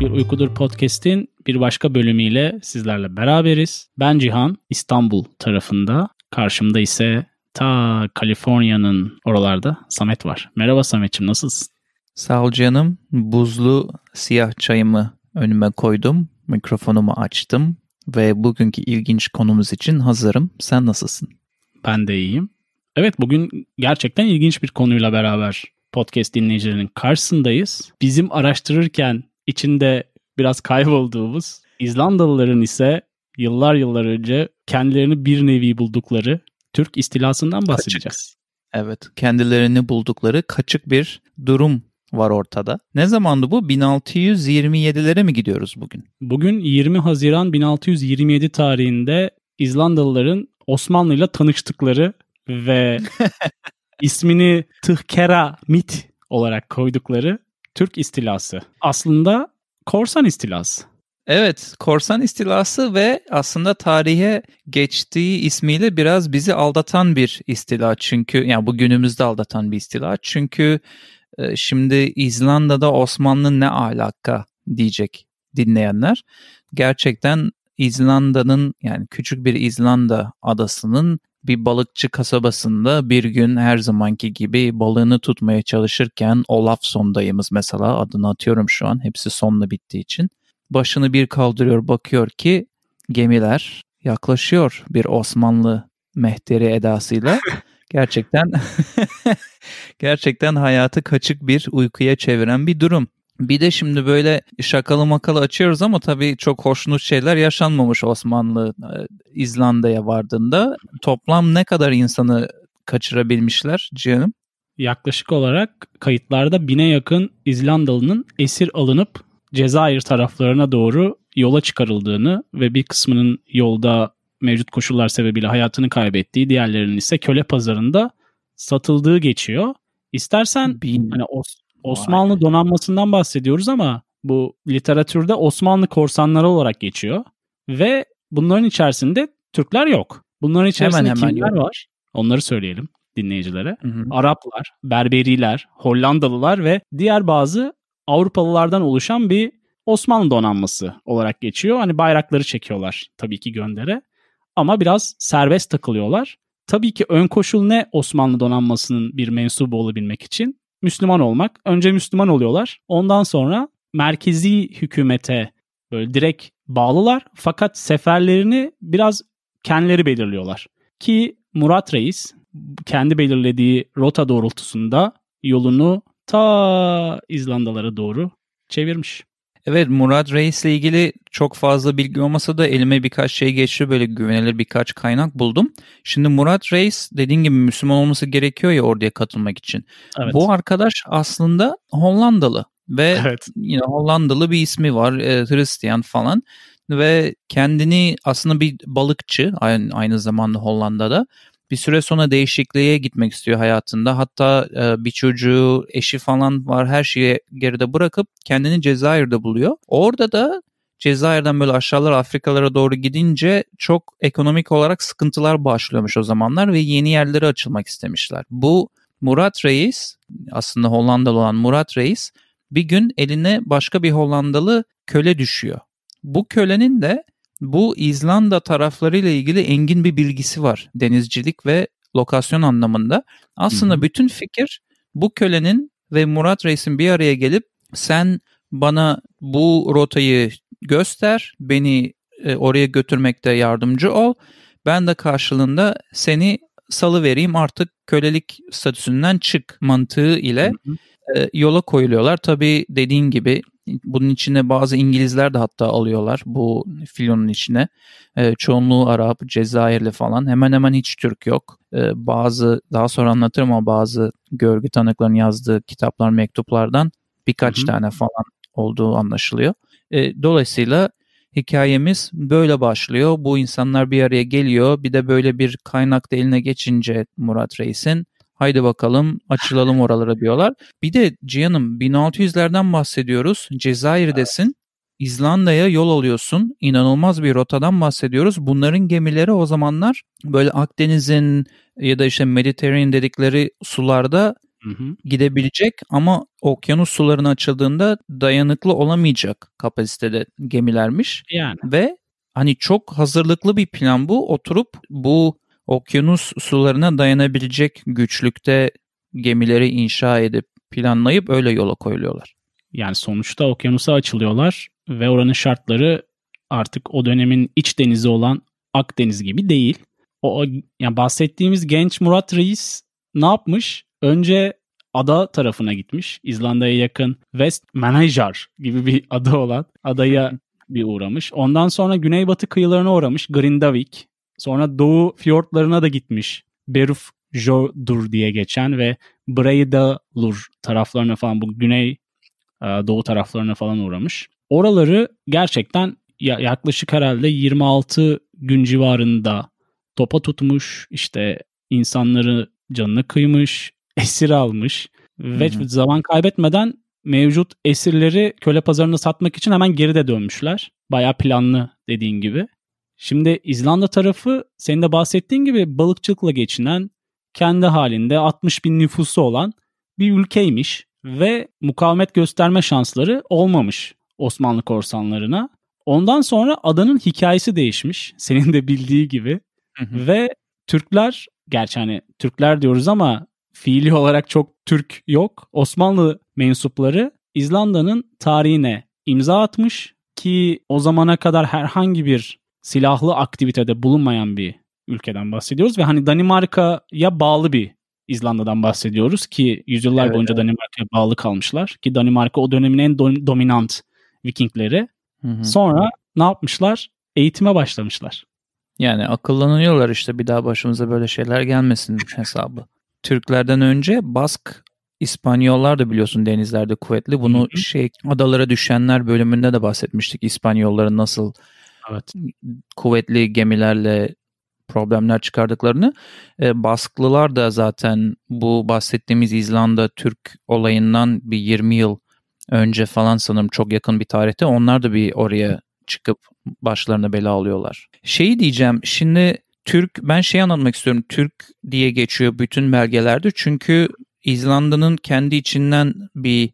Bir Uykudur podcast'in bir başka bölümüyle sizlerle beraberiz. Ben Cihan, İstanbul tarafında. Karşımda ise ta Kaliforniya'nın oralarda Samet var. Merhaba Samet'ciğim nasılsın? Sağ ol canım. Buzlu siyah çayımı önüme koydum. Mikrofonumu açtım ve bugünkü ilginç konumuz için hazırım. Sen nasılsın? Ben de iyiyim. Evet bugün gerçekten ilginç bir konuyla beraber podcast dinleyicilerinin karşısındayız. Bizim araştırırken içinde biraz kaybolduğumuz İzlandalıların ise yıllar yıllar önce kendilerini bir nevi buldukları Türk istilasından bahsedeceğiz. Kaçık. Evet, kendilerini buldukları kaçık bir durum var ortada. Ne zamandı bu? 1627'lere mi gidiyoruz bugün? Bugün 20 Haziran 1627 tarihinde İzlandalıların Osmanlı ile tanıştıkları ve ismini Tıhkera Mit olarak koydukları Türk istilası. Aslında korsan istilası. Evet, korsan istilası ve aslında tarihe geçtiği ismiyle biraz bizi aldatan bir istila. Çünkü yani bu günümüzde aldatan bir istila. Çünkü e, şimdi İzlanda'da Osmanlı ne alaka diyecek dinleyenler. Gerçekten İzlanda'nın yani küçük bir İzlanda adasının bir balıkçı kasabasında bir gün her zamanki gibi balığını tutmaya çalışırken Olaf sondayımız mesela adını atıyorum şu an hepsi sonla bittiği için. Başını bir kaldırıyor bakıyor ki gemiler yaklaşıyor bir Osmanlı mehteri edasıyla. Gerçekten gerçekten hayatı kaçık bir uykuya çeviren bir durum. Bir de şimdi böyle şakalı makalı açıyoruz ama tabii çok hoşnut şeyler yaşanmamış Osmanlı e, İzlanda'ya vardığında. Toplam ne kadar insanı kaçırabilmişler Cihan'ım? Yaklaşık olarak kayıtlarda bine yakın İzlandalı'nın esir alınıp Cezayir taraflarına doğru yola çıkarıldığını ve bir kısmının yolda mevcut koşullar sebebiyle hayatını kaybettiği, diğerlerinin ise köle pazarında satıldığı geçiyor. İstersen Bin. hani Os Osmanlı Vay. donanmasından bahsediyoruz ama bu literatürde Osmanlı korsanları olarak geçiyor ve bunların içerisinde Türkler yok. Bunların içerisinde hemen, hemen kimler yok. var? Onları söyleyelim dinleyicilere. Hı hı. Araplar, Berberiler, Hollandalılar ve diğer bazı Avrupalılardan oluşan bir Osmanlı donanması olarak geçiyor. Hani bayrakları çekiyorlar tabii ki göndere ama biraz serbest takılıyorlar. Tabii ki ön koşul ne Osmanlı donanmasının bir mensubu olabilmek için? Müslüman olmak. Önce Müslüman oluyorlar. Ondan sonra merkezi hükümete böyle direkt bağlılar. Fakat seferlerini biraz kendileri belirliyorlar. Ki Murat Reis kendi belirlediği rota doğrultusunda yolunu ta İzlandalara doğru çevirmiş. Evet Murat Reis ile ilgili çok fazla bilgi olmasa da elime birkaç şey geçti böyle güvenilir birkaç kaynak buldum. Şimdi Murat Reis dediğin gibi Müslüman olması gerekiyor ya oraya katılmak için. Evet. Bu arkadaş aslında Hollandalı ve evet. yine Hollandalı bir ismi var e, Hristiyan falan ve kendini aslında bir balıkçı aynı, aynı zamanda Hollanda'da bir süre sonra değişikliğe gitmek istiyor hayatında. Hatta e, bir çocuğu, eşi falan var her şeyi geride bırakıp kendini Cezayir'de buluyor. Orada da Cezayir'den böyle aşağılara Afrikalara doğru gidince çok ekonomik olarak sıkıntılar başlıyormuş o zamanlar ve yeni yerlere açılmak istemişler. Bu Murat Reis aslında Hollandalı olan Murat Reis bir gün eline başka bir Hollandalı köle düşüyor. Bu kölenin de bu İzlanda taraflarıyla ilgili engin bir bilgisi var. Denizcilik ve lokasyon anlamında. Aslında Hı-hı. bütün fikir bu kölenin ve Murat Reis'in bir araya gelip sen bana bu rotayı göster, beni e, oraya götürmekte yardımcı ol. Ben de karşılığında seni salı vereyim artık kölelik statüsünden çık mantığı ile e, yola koyuluyorlar. Tabii dediğin gibi bunun içine bazı İngilizler de hatta alıyorlar bu filonun içine. E, çoğunluğu Arap, Cezayirli falan. Hemen hemen hiç Türk yok. E, bazı daha sonra anlatırım ama bazı görgü tanıklarının yazdığı kitaplar, mektuplardan birkaç hı hı. tane falan olduğu anlaşılıyor. E, dolayısıyla hikayemiz böyle başlıyor. Bu insanlar bir araya geliyor. Bir de böyle bir kaynak da eline geçince Murat Reis'in Haydi bakalım açılalım oralara diyorlar. Bir de Cihan'ım 1600'lerden bahsediyoruz. Cezayir'desin. Evet. İzlanda'ya yol alıyorsun. İnanılmaz bir rotadan bahsediyoruz. Bunların gemileri o zamanlar böyle Akdeniz'in ya da işte Mediterranean dedikleri sularda hı hı. gidebilecek ama okyanus sularına açıldığında dayanıklı olamayacak kapasitede gemilermiş. Yani. Ve hani çok hazırlıklı bir plan bu. Oturup bu okyanus sularına dayanabilecek güçlükte gemileri inşa edip planlayıp öyle yola koyuluyorlar. Yani sonuçta okyanusa açılıyorlar ve oranın şartları artık o dönemin iç denizi olan Akdeniz gibi değil. O yani bahsettiğimiz genç Murat Reis ne yapmış? Önce ada tarafına gitmiş. İzlanda'ya yakın West Manager gibi bir adı olan adaya bir uğramış. Ondan sonra güneybatı kıyılarına uğramış. Grindavik. Sonra doğu fiyortlarına da gitmiş. Beruf Jodur diye geçen ve Breidalur taraflarına falan bu güney e, doğu taraflarına falan uğramış. Oraları gerçekten yaklaşık herhalde 26 gün civarında topa tutmuş. İşte insanları canını kıymış, esir almış ve Hı-hı. zaman kaybetmeden mevcut esirleri köle pazarına satmak için hemen geri de dönmüşler. Baya planlı dediğin gibi. Şimdi İzlanda tarafı senin de bahsettiğin gibi balıkçılıkla geçinen kendi halinde 60 bin nüfusu olan bir ülkeymiş ve mukavemet gösterme şansları olmamış Osmanlı korsanlarına. Ondan sonra adanın hikayesi değişmiş senin de bildiği gibi hı hı. ve Türkler gerçi hani Türkler diyoruz ama fiili olarak çok Türk yok. Osmanlı mensupları İzlanda'nın tarihine imza atmış ki o zamana kadar herhangi bir silahlı aktivitede bulunmayan bir ülkeden bahsediyoruz ve hani Danimarka'ya bağlı bir İzlanda'dan bahsediyoruz ki yüzyıllar evet, boyunca evet. Danimarka'ya bağlı kalmışlar ki Danimarka o dönemin en do- dominant Vikingleri. Hı hı. Sonra ne yapmışlar? Eğitime başlamışlar. Yani akıllanıyorlar işte bir daha başımıza böyle şeyler gelmesin hesabı. Türklerden önce Bask İspanyollar da biliyorsun denizlerde kuvvetli. Bunu Hı-hı. şey adalara düşenler bölümünde de bahsetmiştik. İspanyolların nasıl evet. kuvvetli gemilerle problemler çıkardıklarını. E, Basklılar da zaten bu bahsettiğimiz İzlanda Türk olayından bir 20 yıl önce falan sanırım çok yakın bir tarihte onlar da bir oraya çıkıp başlarına bela alıyorlar. Şeyi diyeceğim şimdi Türk ben şey anlatmak istiyorum. Türk diye geçiyor bütün belgelerde çünkü İzlanda'nın kendi içinden bir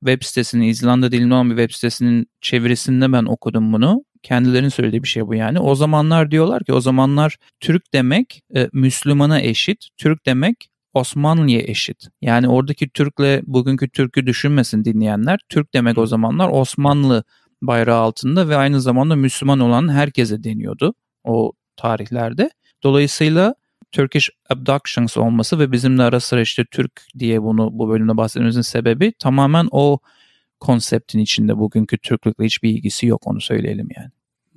web sitesinin İzlanda dilinde olan bir web sitesinin çevirisinde ben okudum bunu. Kendilerinin söylediği bir şey bu yani. O zamanlar diyorlar ki o zamanlar Türk demek e, Müslümana eşit. Türk demek Osmanlı'ya eşit. Yani oradaki Türk'le bugünkü Türk'ü düşünmesin dinleyenler. Türk demek o zamanlar Osmanlı bayrağı altında ve aynı zamanda Müslüman olan herkese deniyordu o tarihlerde. Dolayısıyla Turkish Abductions olması ve bizimle ara sıra işte Türk diye bunu bu bölümde bahsetmemizin sebebi tamamen o konseptin içinde bugünkü Türklükle hiçbir ilgisi yok onu söyleyelim yani.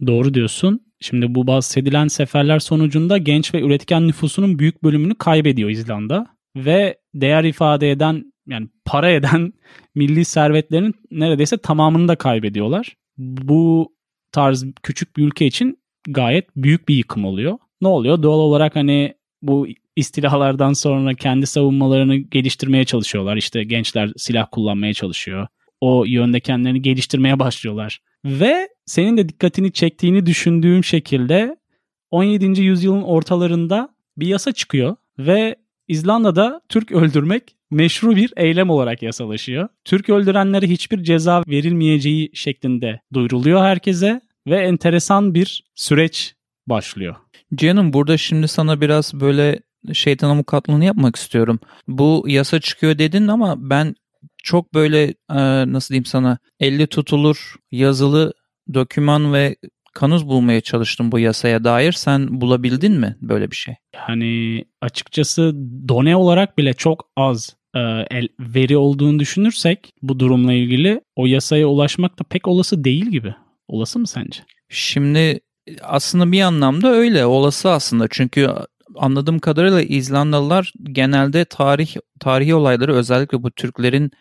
Doğru diyorsun. Şimdi bu bahsedilen seferler sonucunda genç ve üretken nüfusunun büyük bölümünü kaybediyor İzlanda ve değer ifade eden yani para eden milli servetlerin neredeyse tamamını da kaybediyorlar. Bu tarz küçük bir ülke için gayet büyük bir yıkım oluyor. Ne oluyor? Doğal olarak hani bu istilalardan sonra kendi savunmalarını geliştirmeye çalışıyorlar. İşte gençler silah kullanmaya çalışıyor. O yönde kendilerini geliştirmeye başlıyorlar. Ve senin de dikkatini çektiğini düşündüğüm şekilde 17. yüzyılın ortalarında bir yasa çıkıyor ve İzlanda'da Türk öldürmek meşru bir eylem olarak yasalaşıyor. Türk öldürenlere hiçbir ceza verilmeyeceği şeklinde duyuruluyor herkese ve enteresan bir süreç başlıyor. Canım burada şimdi sana biraz böyle şeytan avukatlığını yapmak istiyorum. Bu yasa çıkıyor dedin ama ben çok böyle e, nasıl diyeyim sana elle tutulur yazılı doküman ve kanuz bulmaya çalıştım bu yasaya dair. Sen bulabildin mi böyle bir şey? Yani açıkçası done olarak bile çok az e, el, veri olduğunu düşünürsek bu durumla ilgili o yasaya ulaşmak da pek olası değil gibi. Olası mı sence? Şimdi aslında bir anlamda öyle olası aslında çünkü anladığım kadarıyla İzlandalılar genelde tarih tarihi olayları özellikle bu Türklerin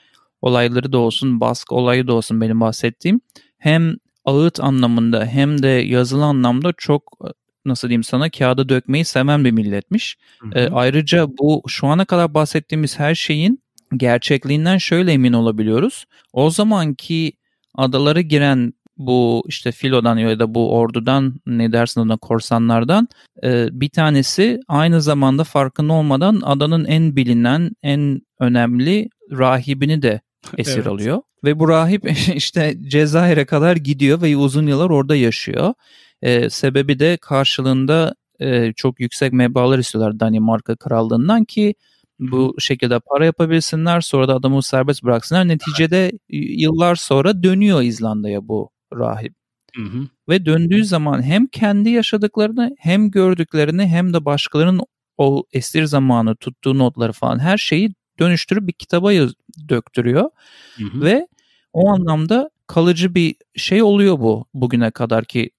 olayları da olsun Bask olayı da olsun benim bahsettiğim hem ağıt anlamında hem de yazılı anlamda çok nasıl diyeyim sana kağıda dökmeyi seven bir milletmiş. E, ayrıca bu şu ana kadar bahsettiğimiz her şeyin gerçekliğinden şöyle emin olabiliyoruz. O zamanki adalara giren bu işte filodan ya da bu ordudan ne dersin ona korsanlardan e, bir tanesi aynı zamanda farkında olmadan adanın en bilinen en önemli rahibini de esir evet. alıyor. Ve bu rahip işte Cezayir'e kadar gidiyor ve uzun yıllar orada yaşıyor. E, sebebi de karşılığında e, çok yüksek meblağlar istiyorlar Danimarka krallığından ki bu şekilde para yapabilsinler sonra da adamı serbest bıraksınlar. Neticede yıllar sonra dönüyor İzlanda'ya bu rahip. Hı hı. Ve döndüğü zaman hem kendi yaşadıklarını hem gördüklerini hem de başkalarının o esir zamanı tuttuğu notları falan her şeyi dönüştürüp bir kitaba yaz- döktürüyor. Hı hı. Ve o anlamda kalıcı bir şey oluyor bu bugüne kadar ki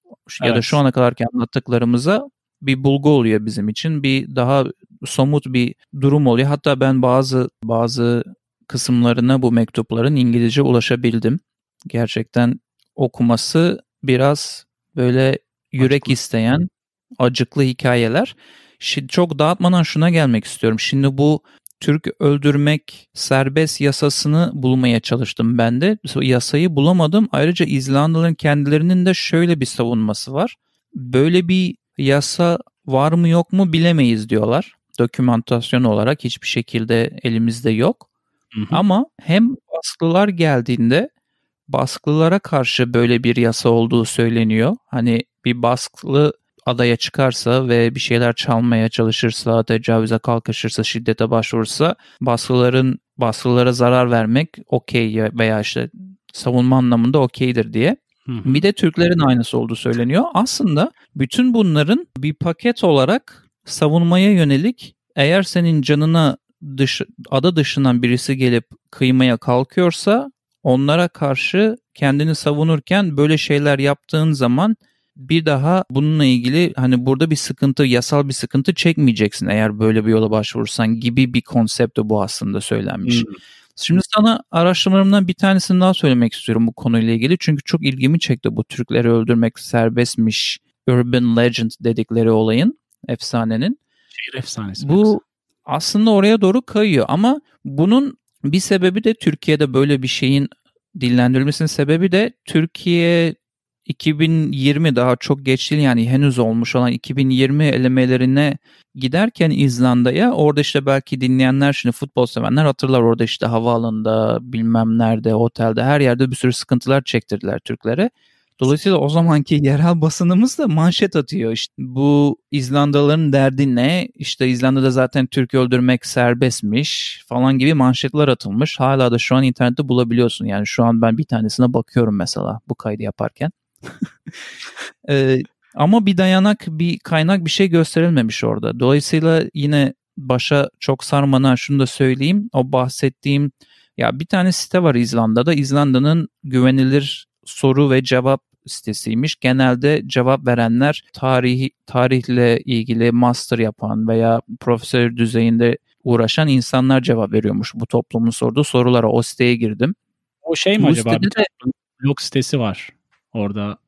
evet. ya da şu ana kadar ki anlattıklarımıza bir bulgu oluyor bizim için. Bir daha somut bir durum oluyor. Hatta ben bazı bazı kısımlarına bu mektupların İngilizce ulaşabildim. Gerçekten okuması biraz böyle yürek acıklı. isteyen acıklı hikayeler. Şimdi çok dağıtmadan şuna gelmek istiyorum. Şimdi bu Türk öldürmek serbest yasasını bulmaya çalıştım ben de. Yasayı bulamadım. Ayrıca İzlandalıların kendilerinin de şöyle bir savunması var. Böyle bir yasa var mı yok mu bilemeyiz diyorlar. Dokümantasyon olarak hiçbir şekilde elimizde yok. Hı hı. Ama hem baskılar geldiğinde baskılılara karşı böyle bir yasa olduğu söyleniyor. Hani bir baskılı adaya çıkarsa ve bir şeyler çalmaya çalışırsa, tecavüze kalkışırsa, şiddete başvurursa baskıların baskılara zarar vermek okey veya işte savunma anlamında okeydir diye. Bir de Türklerin aynısı olduğu söyleniyor. Aslında bütün bunların bir paket olarak savunmaya yönelik eğer senin canına dış, ada dışından birisi gelip kıymaya kalkıyorsa onlara karşı kendini savunurken böyle şeyler yaptığın zaman bir daha bununla ilgili hani burada bir sıkıntı, yasal bir sıkıntı çekmeyeceksin eğer böyle bir yola başvurursan gibi bir konsept de bu aslında söylenmiş. Hmm. Şimdi sana araştırmalarımdan bir tanesini daha söylemek istiyorum bu konuyla ilgili. Çünkü çok ilgimi çekti bu Türkleri öldürmek serbestmiş urban legend dedikleri olayın, efsanenin. Şehir efsanesi. Bu aslında oraya doğru kayıyor ama bunun bir sebebi de Türkiye'de böyle bir şeyin dillendirilmesinin sebebi de Türkiye 2020 daha çok geç değil yani henüz olmuş olan 2020 elemelerine giderken İzlanda'ya orada işte belki dinleyenler şimdi futbol sevenler hatırlar orada işte havaalanında bilmem nerede otelde her yerde bir sürü sıkıntılar çektirdiler Türklere. Dolayısıyla o zamanki yerel basınımız da manşet atıyor. İşte bu İzlandalıların derdi ne? İşte İzlanda'da zaten Türk öldürmek serbestmiş falan gibi manşetler atılmış. Hala da şu an internette bulabiliyorsun. Yani şu an ben bir tanesine bakıyorum mesela bu kaydı yaparken. ee, ama bir dayanak, bir kaynak bir şey gösterilmemiş orada. Dolayısıyla yine başa çok sarmana şunu da söyleyeyim. O bahsettiğim ya bir tane site var İzlanda'da. İzlanda'nın güvenilir soru ve cevap sitesiymiş. Genelde cevap verenler tarih tarihle ilgili master yapan veya profesör düzeyinde uğraşan insanlar cevap veriyormuş bu toplumun sorduğu sorulara. O siteye girdim. O şey mi bu acaba? De, blog sitesi var orada.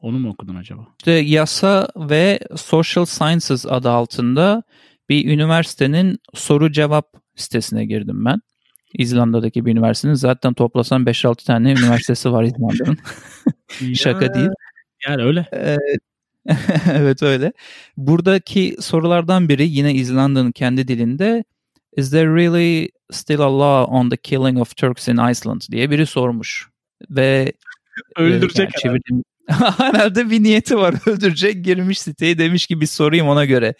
Onu mu okudun acaba? İşte yasa ve social sciences adı altında bir üniversitenin soru cevap sitesine girdim ben. İzlanda'daki bir üniversitenin zaten toplasan 5-6 tane üniversitesi var İzlanda'nın. Şaka değil. Yani öyle. evet öyle. Buradaki sorulardan biri yine İzlanda'nın kendi dilinde Is there really still a law on the killing of Turks in Iceland diye biri sormuş. Ve öldürecek yani çevirdim. herhalde bir niyeti var öldürecek girmiş siteye demiş ki bir sorayım ona göre.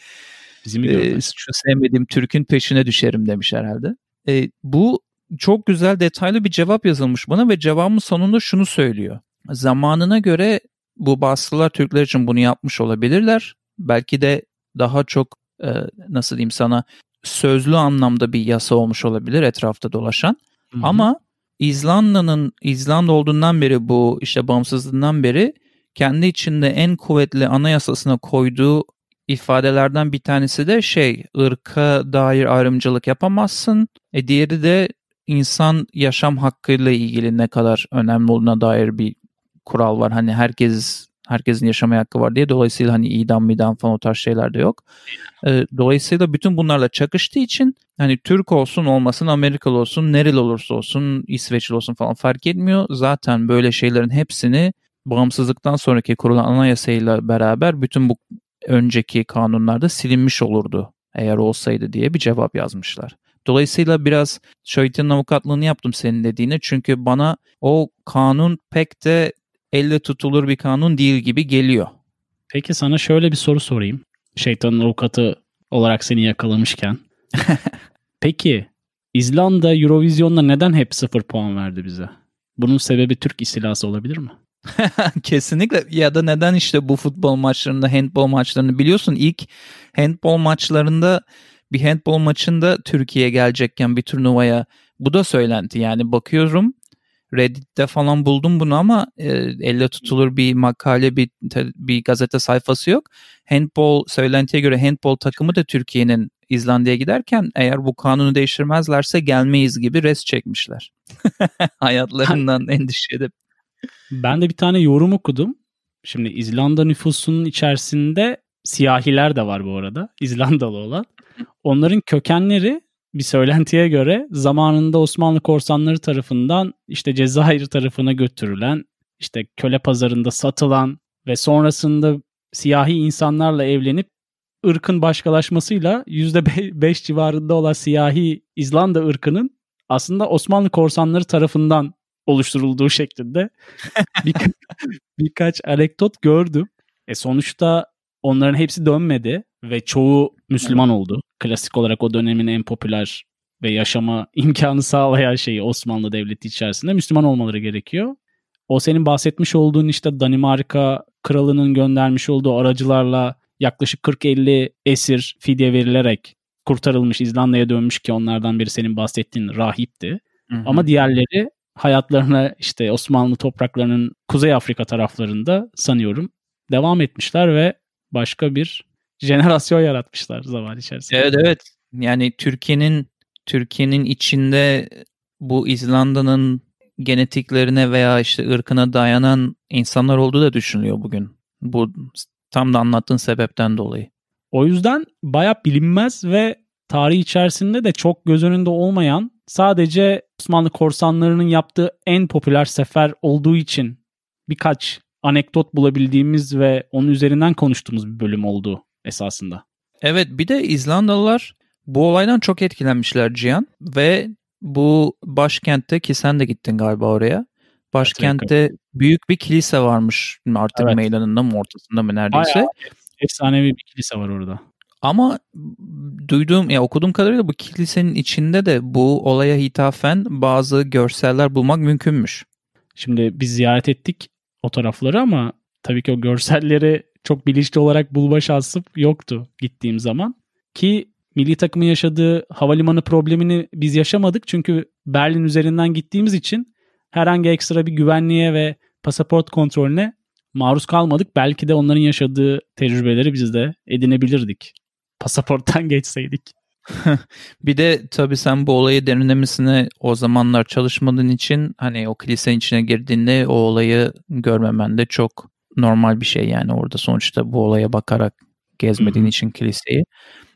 Bizim ee, şu sevmediğim Türk'ün peşine düşerim demiş herhalde. Ee, bu çok güzel detaylı bir cevap yazılmış bana ve cevabın sonunda şunu söylüyor. Zamanına göre bu baskılar Türkler için bunu yapmış olabilirler. Belki de daha çok e, nasıl diyeyim sana sözlü anlamda bir yasa olmuş olabilir etrafta dolaşan. Hı-hı. Ama İzlanda'nın İzlanda olduğundan beri bu işte bağımsızlığından beri kendi içinde en kuvvetli anayasasına koyduğu ifadelerden bir tanesi de şey ırka dair ayrımcılık yapamazsın. E diğeri de insan yaşam hakkıyla ilgili ne kadar önemli olduğuna dair bir kural var. Hani herkes herkesin yaşama hakkı var diye. Dolayısıyla hani idam midam falan o tarz şeyler de yok. E, dolayısıyla bütün bunlarla çakıştığı için hani Türk olsun olmasın Amerikalı olsun nereli olursa olsun İsveçli olsun falan fark etmiyor. Zaten böyle şeylerin hepsini bağımsızlıktan sonraki kurulan anayasayla beraber bütün bu önceki kanunlarda silinmiş olurdu eğer olsaydı diye bir cevap yazmışlar. Dolayısıyla biraz Şöhit'in avukatlığını yaptım senin dediğine çünkü bana o kanun pek de elle tutulur bir kanun değil gibi geliyor. Peki sana şöyle bir soru sorayım. Şeytanın avukatı olarak seni yakalamışken. Peki İzlanda Eurovision'da neden hep sıfır puan verdi bize? Bunun sebebi Türk istilası olabilir mi? Kesinlikle ya da neden işte bu futbol maçlarında handbol maçlarını biliyorsun ilk handbol maçlarında bir handbol maçında Türkiye gelecekken bir turnuvaya bu da söylenti yani bakıyorum Reddit'te falan buldum bunu ama e, elle tutulur bir makale bir bir gazete sayfası yok. Handball söylentiye göre handball takımı da Türkiye'nin İzlanda'ya giderken eğer bu kanunu değiştirmezlerse gelmeyiz gibi res çekmişler. Hayatlarından endişe edip. Ben de bir tane yorum okudum. Şimdi İzlanda nüfusunun içerisinde siyahiler de var bu arada. İzlandalı olan. Onların kökenleri bir söylentiye göre zamanında Osmanlı korsanları tarafından işte Cezayir tarafına götürülen, işte köle pazarında satılan ve sonrasında siyahi insanlarla evlenip ırkın başkalaşmasıyla %5 civarında olan siyahi İzlanda ırkının aslında Osmanlı korsanları tarafından oluşturulduğu şeklinde birka- birkaç anekdot gördüm. E sonuçta onların hepsi dönmedi ve çoğu Müslüman oldu. Klasik olarak o dönemin en popüler ve yaşama imkanı sağlayan şeyi Osmanlı Devleti içerisinde Müslüman olmaları gerekiyor. O senin bahsetmiş olduğun işte Danimarka kralının göndermiş olduğu aracılarla yaklaşık 40-50 esir fidye verilerek kurtarılmış İzlanda'ya dönmüş ki onlardan biri senin bahsettiğin rahipti. Hı hı. Ama diğerleri hayatlarına işte Osmanlı topraklarının Kuzey Afrika taraflarında sanıyorum devam etmişler ve başka bir jenerasyon yaratmışlar zaman içerisinde. Evet evet. Yani Türkiye'nin Türkiye'nin içinde bu İzlanda'nın genetiklerine veya işte ırkına dayanan insanlar olduğu da düşünülüyor bugün. Bu tam da anlattığın sebepten dolayı. O yüzden baya bilinmez ve tarih içerisinde de çok göz önünde olmayan sadece Osmanlı korsanlarının yaptığı en popüler sefer olduğu için birkaç anekdot bulabildiğimiz ve onun üzerinden konuştuğumuz bir bölüm oldu esasında. Evet bir de İzlandalılar bu olaydan çok etkilenmişler Cihan ve bu başkentte ki sen de gittin galiba oraya. Başkentte evet, büyük bir kilise varmış artık evet. meydanında mı ortasında mı neredeyse. Bayağı efsanevi bir kilise var orada. Ama duyduğum ya okuduğum kadarıyla bu kilisenin içinde de bu olaya hitafen bazı görseller bulmak mümkünmüş. Şimdi biz ziyaret ettik o tarafları ama tabii ki o görselleri çok bilinçli olarak bulma şansım yoktu gittiğim zaman. Ki milli takımın yaşadığı havalimanı problemini biz yaşamadık. Çünkü Berlin üzerinden gittiğimiz için herhangi ekstra bir güvenliğe ve pasaport kontrolüne maruz kalmadık. Belki de onların yaşadığı tecrübeleri biz de edinebilirdik. Pasaporttan geçseydik. bir de tabii sen bu olayı derinlemesine o zamanlar çalışmadığın için hani o kilisenin içine girdiğinde o olayı görmemen de çok normal bir şey yani orada sonuçta bu olaya bakarak gezmediğin için kiliseyi.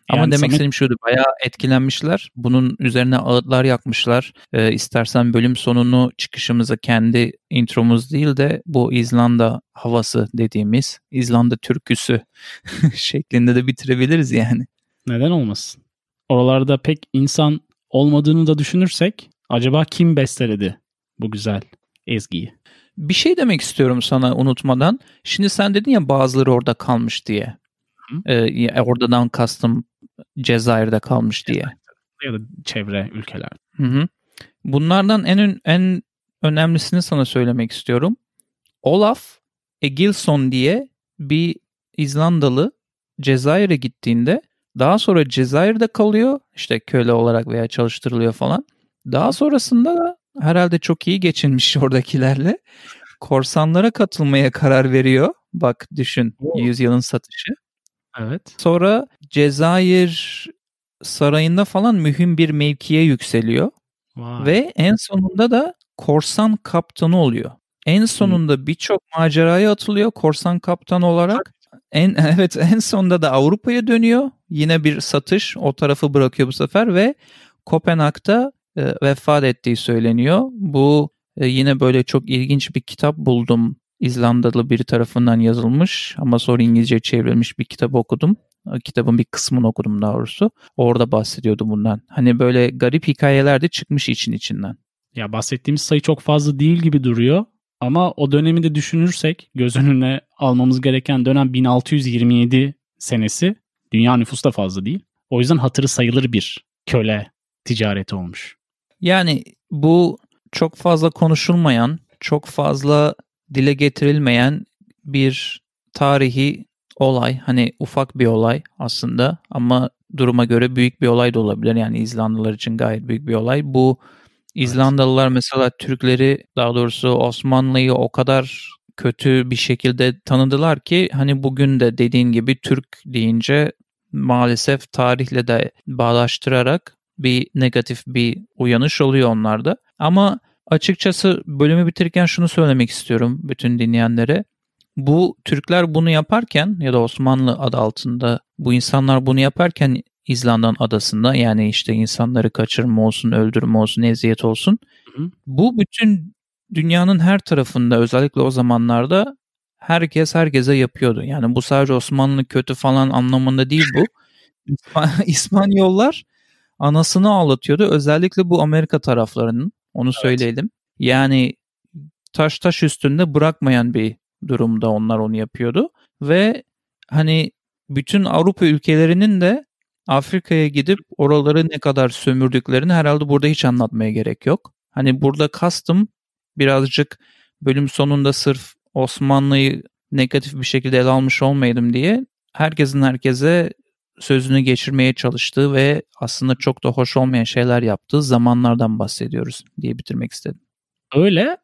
Ama yani demek istediğim şuydu bayağı etkilenmişler. Bunun üzerine ağıtlar yakmışlar. Ee, istersen bölüm sonunu çıkışımızı kendi intromuz değil de bu İzlanda havası dediğimiz İzlanda türküsü şeklinde de bitirebiliriz yani. Neden olmasın? Oralarda pek insan olmadığını da düşünürsek acaba kim besteledi bu güzel ezgiyi? Bir şey demek istiyorum sana unutmadan. Şimdi sen dedin ya bazıları orada kalmış diye. Ee, oradan kastım Cezayir'de kalmış diye. Ya da çevre ülkeler. Hı hı. Bunlardan en en önemlisini sana söylemek istiyorum. Olaf Egilson diye bir İzlandalı Cezayir'e gittiğinde daha sonra Cezayir'de kalıyor. işte köle olarak veya çalıştırılıyor falan. Daha sonrasında da herhalde çok iyi geçinmiş oradakilerle. Korsanlara katılmaya karar veriyor. Bak düşün oh. yüzyılın satışı. Evet. Sonra Cezayir sarayında falan mühim bir mevkiye yükseliyor. Vay. Ve en sonunda da korsan kaptanı oluyor. En sonunda birçok maceraya atılıyor korsan kaptan olarak. En evet en sonunda da Avrupa'ya dönüyor. Yine bir satış o tarafı bırakıyor bu sefer ve Kopenhag'da e, vefat ettiği söyleniyor. Bu e, yine böyle çok ilginç bir kitap buldum İzlandalı biri tarafından yazılmış ama sonra İngilizce çevrilmiş bir kitap okudum. Kitabın bir kısmını okudum doğrusu. Orada bahsediyordu bundan. Hani böyle garip hikayeler de çıkmış için içinden. Ya bahsettiğimiz sayı çok fazla değil gibi duruyor. Ama o dönemi de düşünürsek göz önüne almamız gereken dönem 1627 senesi. Dünya nüfusu da fazla değil. O yüzden hatırı sayılır bir köle ticareti olmuş. Yani bu çok fazla konuşulmayan, çok fazla dile getirilmeyen bir tarihi olay. Hani ufak bir olay aslında ama duruma göre büyük bir olay da olabilir. Yani İzlandalılar için gayet büyük bir olay. Bu İzlandalılar mesela Türkleri daha doğrusu Osmanlı'yı o kadar kötü bir şekilde tanıdılar ki hani bugün de dediğin gibi Türk deyince maalesef tarihle de bağdaştırarak bir negatif bir uyanış oluyor onlarda. Ama açıkçası bölümü bitirirken şunu söylemek istiyorum bütün dinleyenlere. Bu Türkler bunu yaparken ya da Osmanlı adı altında bu insanlar bunu yaparken İzlandan adasında yani işte insanları kaçırma olsun, öldürme olsun, eziyet olsun. Hı hı. Bu bütün dünyanın her tarafında özellikle o zamanlarda herkes herkese yapıyordu. Yani bu sadece Osmanlı kötü falan anlamında değil bu. İspanyollar anasını ağlatıyordu. Özellikle bu Amerika taraflarının onu evet. söyleyelim. Yani taş taş üstünde bırakmayan bir durumda onlar onu yapıyordu. Ve hani bütün Avrupa ülkelerinin de Afrika'ya gidip oraları ne kadar sömürdüklerini herhalde burada hiç anlatmaya gerek yok. Hani burada kastım birazcık bölüm sonunda sırf Osmanlı'yı negatif bir şekilde ele almış olmayalım diye herkesin herkese sözünü geçirmeye çalıştığı ve aslında çok da hoş olmayan şeyler yaptığı zamanlardan bahsediyoruz diye bitirmek istedim. Öyle.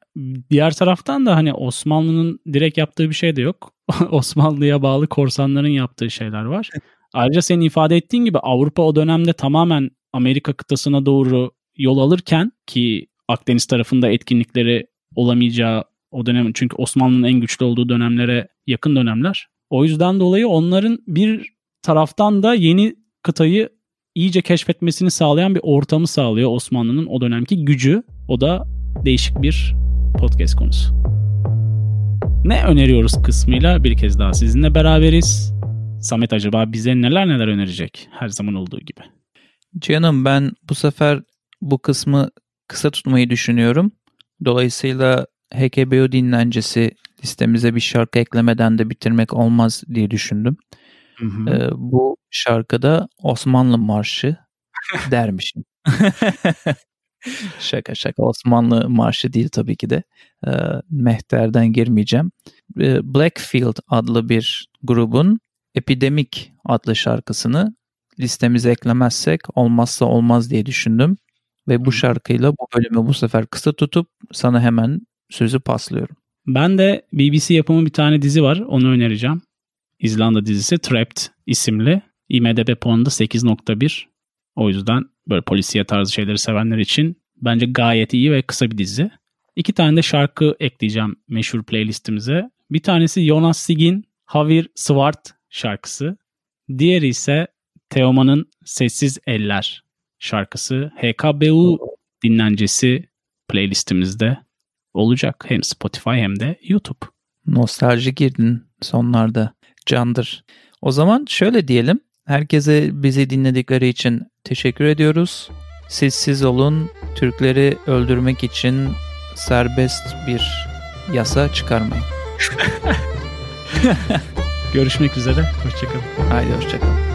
Diğer taraftan da hani Osmanlı'nın direkt yaptığı bir şey de yok. Osmanlı'ya bağlı korsanların yaptığı şeyler var. Ayrıca senin ifade ettiğin gibi Avrupa o dönemde tamamen Amerika kıtasına doğru yol alırken ki Akdeniz tarafında etkinlikleri olamayacağı o dönem çünkü Osmanlı'nın en güçlü olduğu dönemlere yakın dönemler. O yüzden dolayı onların bir taraftan da yeni kıtayı iyice keşfetmesini sağlayan bir ortamı sağlıyor Osmanlı'nın o dönemki gücü. O da değişik bir podcast konusu. Ne öneriyoruz kısmıyla bir kez daha sizinle beraberiz. Samet acaba bize neler neler önerecek her zaman olduğu gibi? Canım ben bu sefer bu kısmı kısa tutmayı düşünüyorum. Dolayısıyla HKBO dinlencesi listemize bir şarkı eklemeden de bitirmek olmaz diye düşündüm. Hı hı. Ee, bu şarkıda Osmanlı Marşı dermişim. şaka şaka Osmanlı Marşı değil tabii ki de. Ee, Mehter'den girmeyeceğim. Ee, Blackfield adlı bir grubun Epidemik adlı şarkısını listemize eklemezsek olmazsa olmaz diye düşündüm. Ve bu şarkıyla bu bölümü bu sefer kısa tutup sana hemen sözü paslıyorum. Ben de BBC yapımı bir tane dizi var. Onu önereceğim. İzlanda dizisi Trapped isimli. IMDB puanı da 8.1. O yüzden böyle polisiye tarzı şeyleri sevenler için bence gayet iyi ve kısa bir dizi. İki tane de şarkı ekleyeceğim meşhur playlistimize. Bir tanesi Jonas Sigin, Havir Swart şarkısı. Diğeri ise Teoman'ın Sessiz Eller şarkısı. HKBU dinlencesi playlistimizde olacak. Hem Spotify hem de YouTube. Nostalji girdin sonlarda. Candır. O zaman şöyle diyelim. Herkese bizi dinledikleri için teşekkür ediyoruz. Sessiz olun. Türkleri öldürmek için serbest bir yasa çıkarmayın. Görüşmek üzere. Hoşçakalın. Haydi hoşçakalın.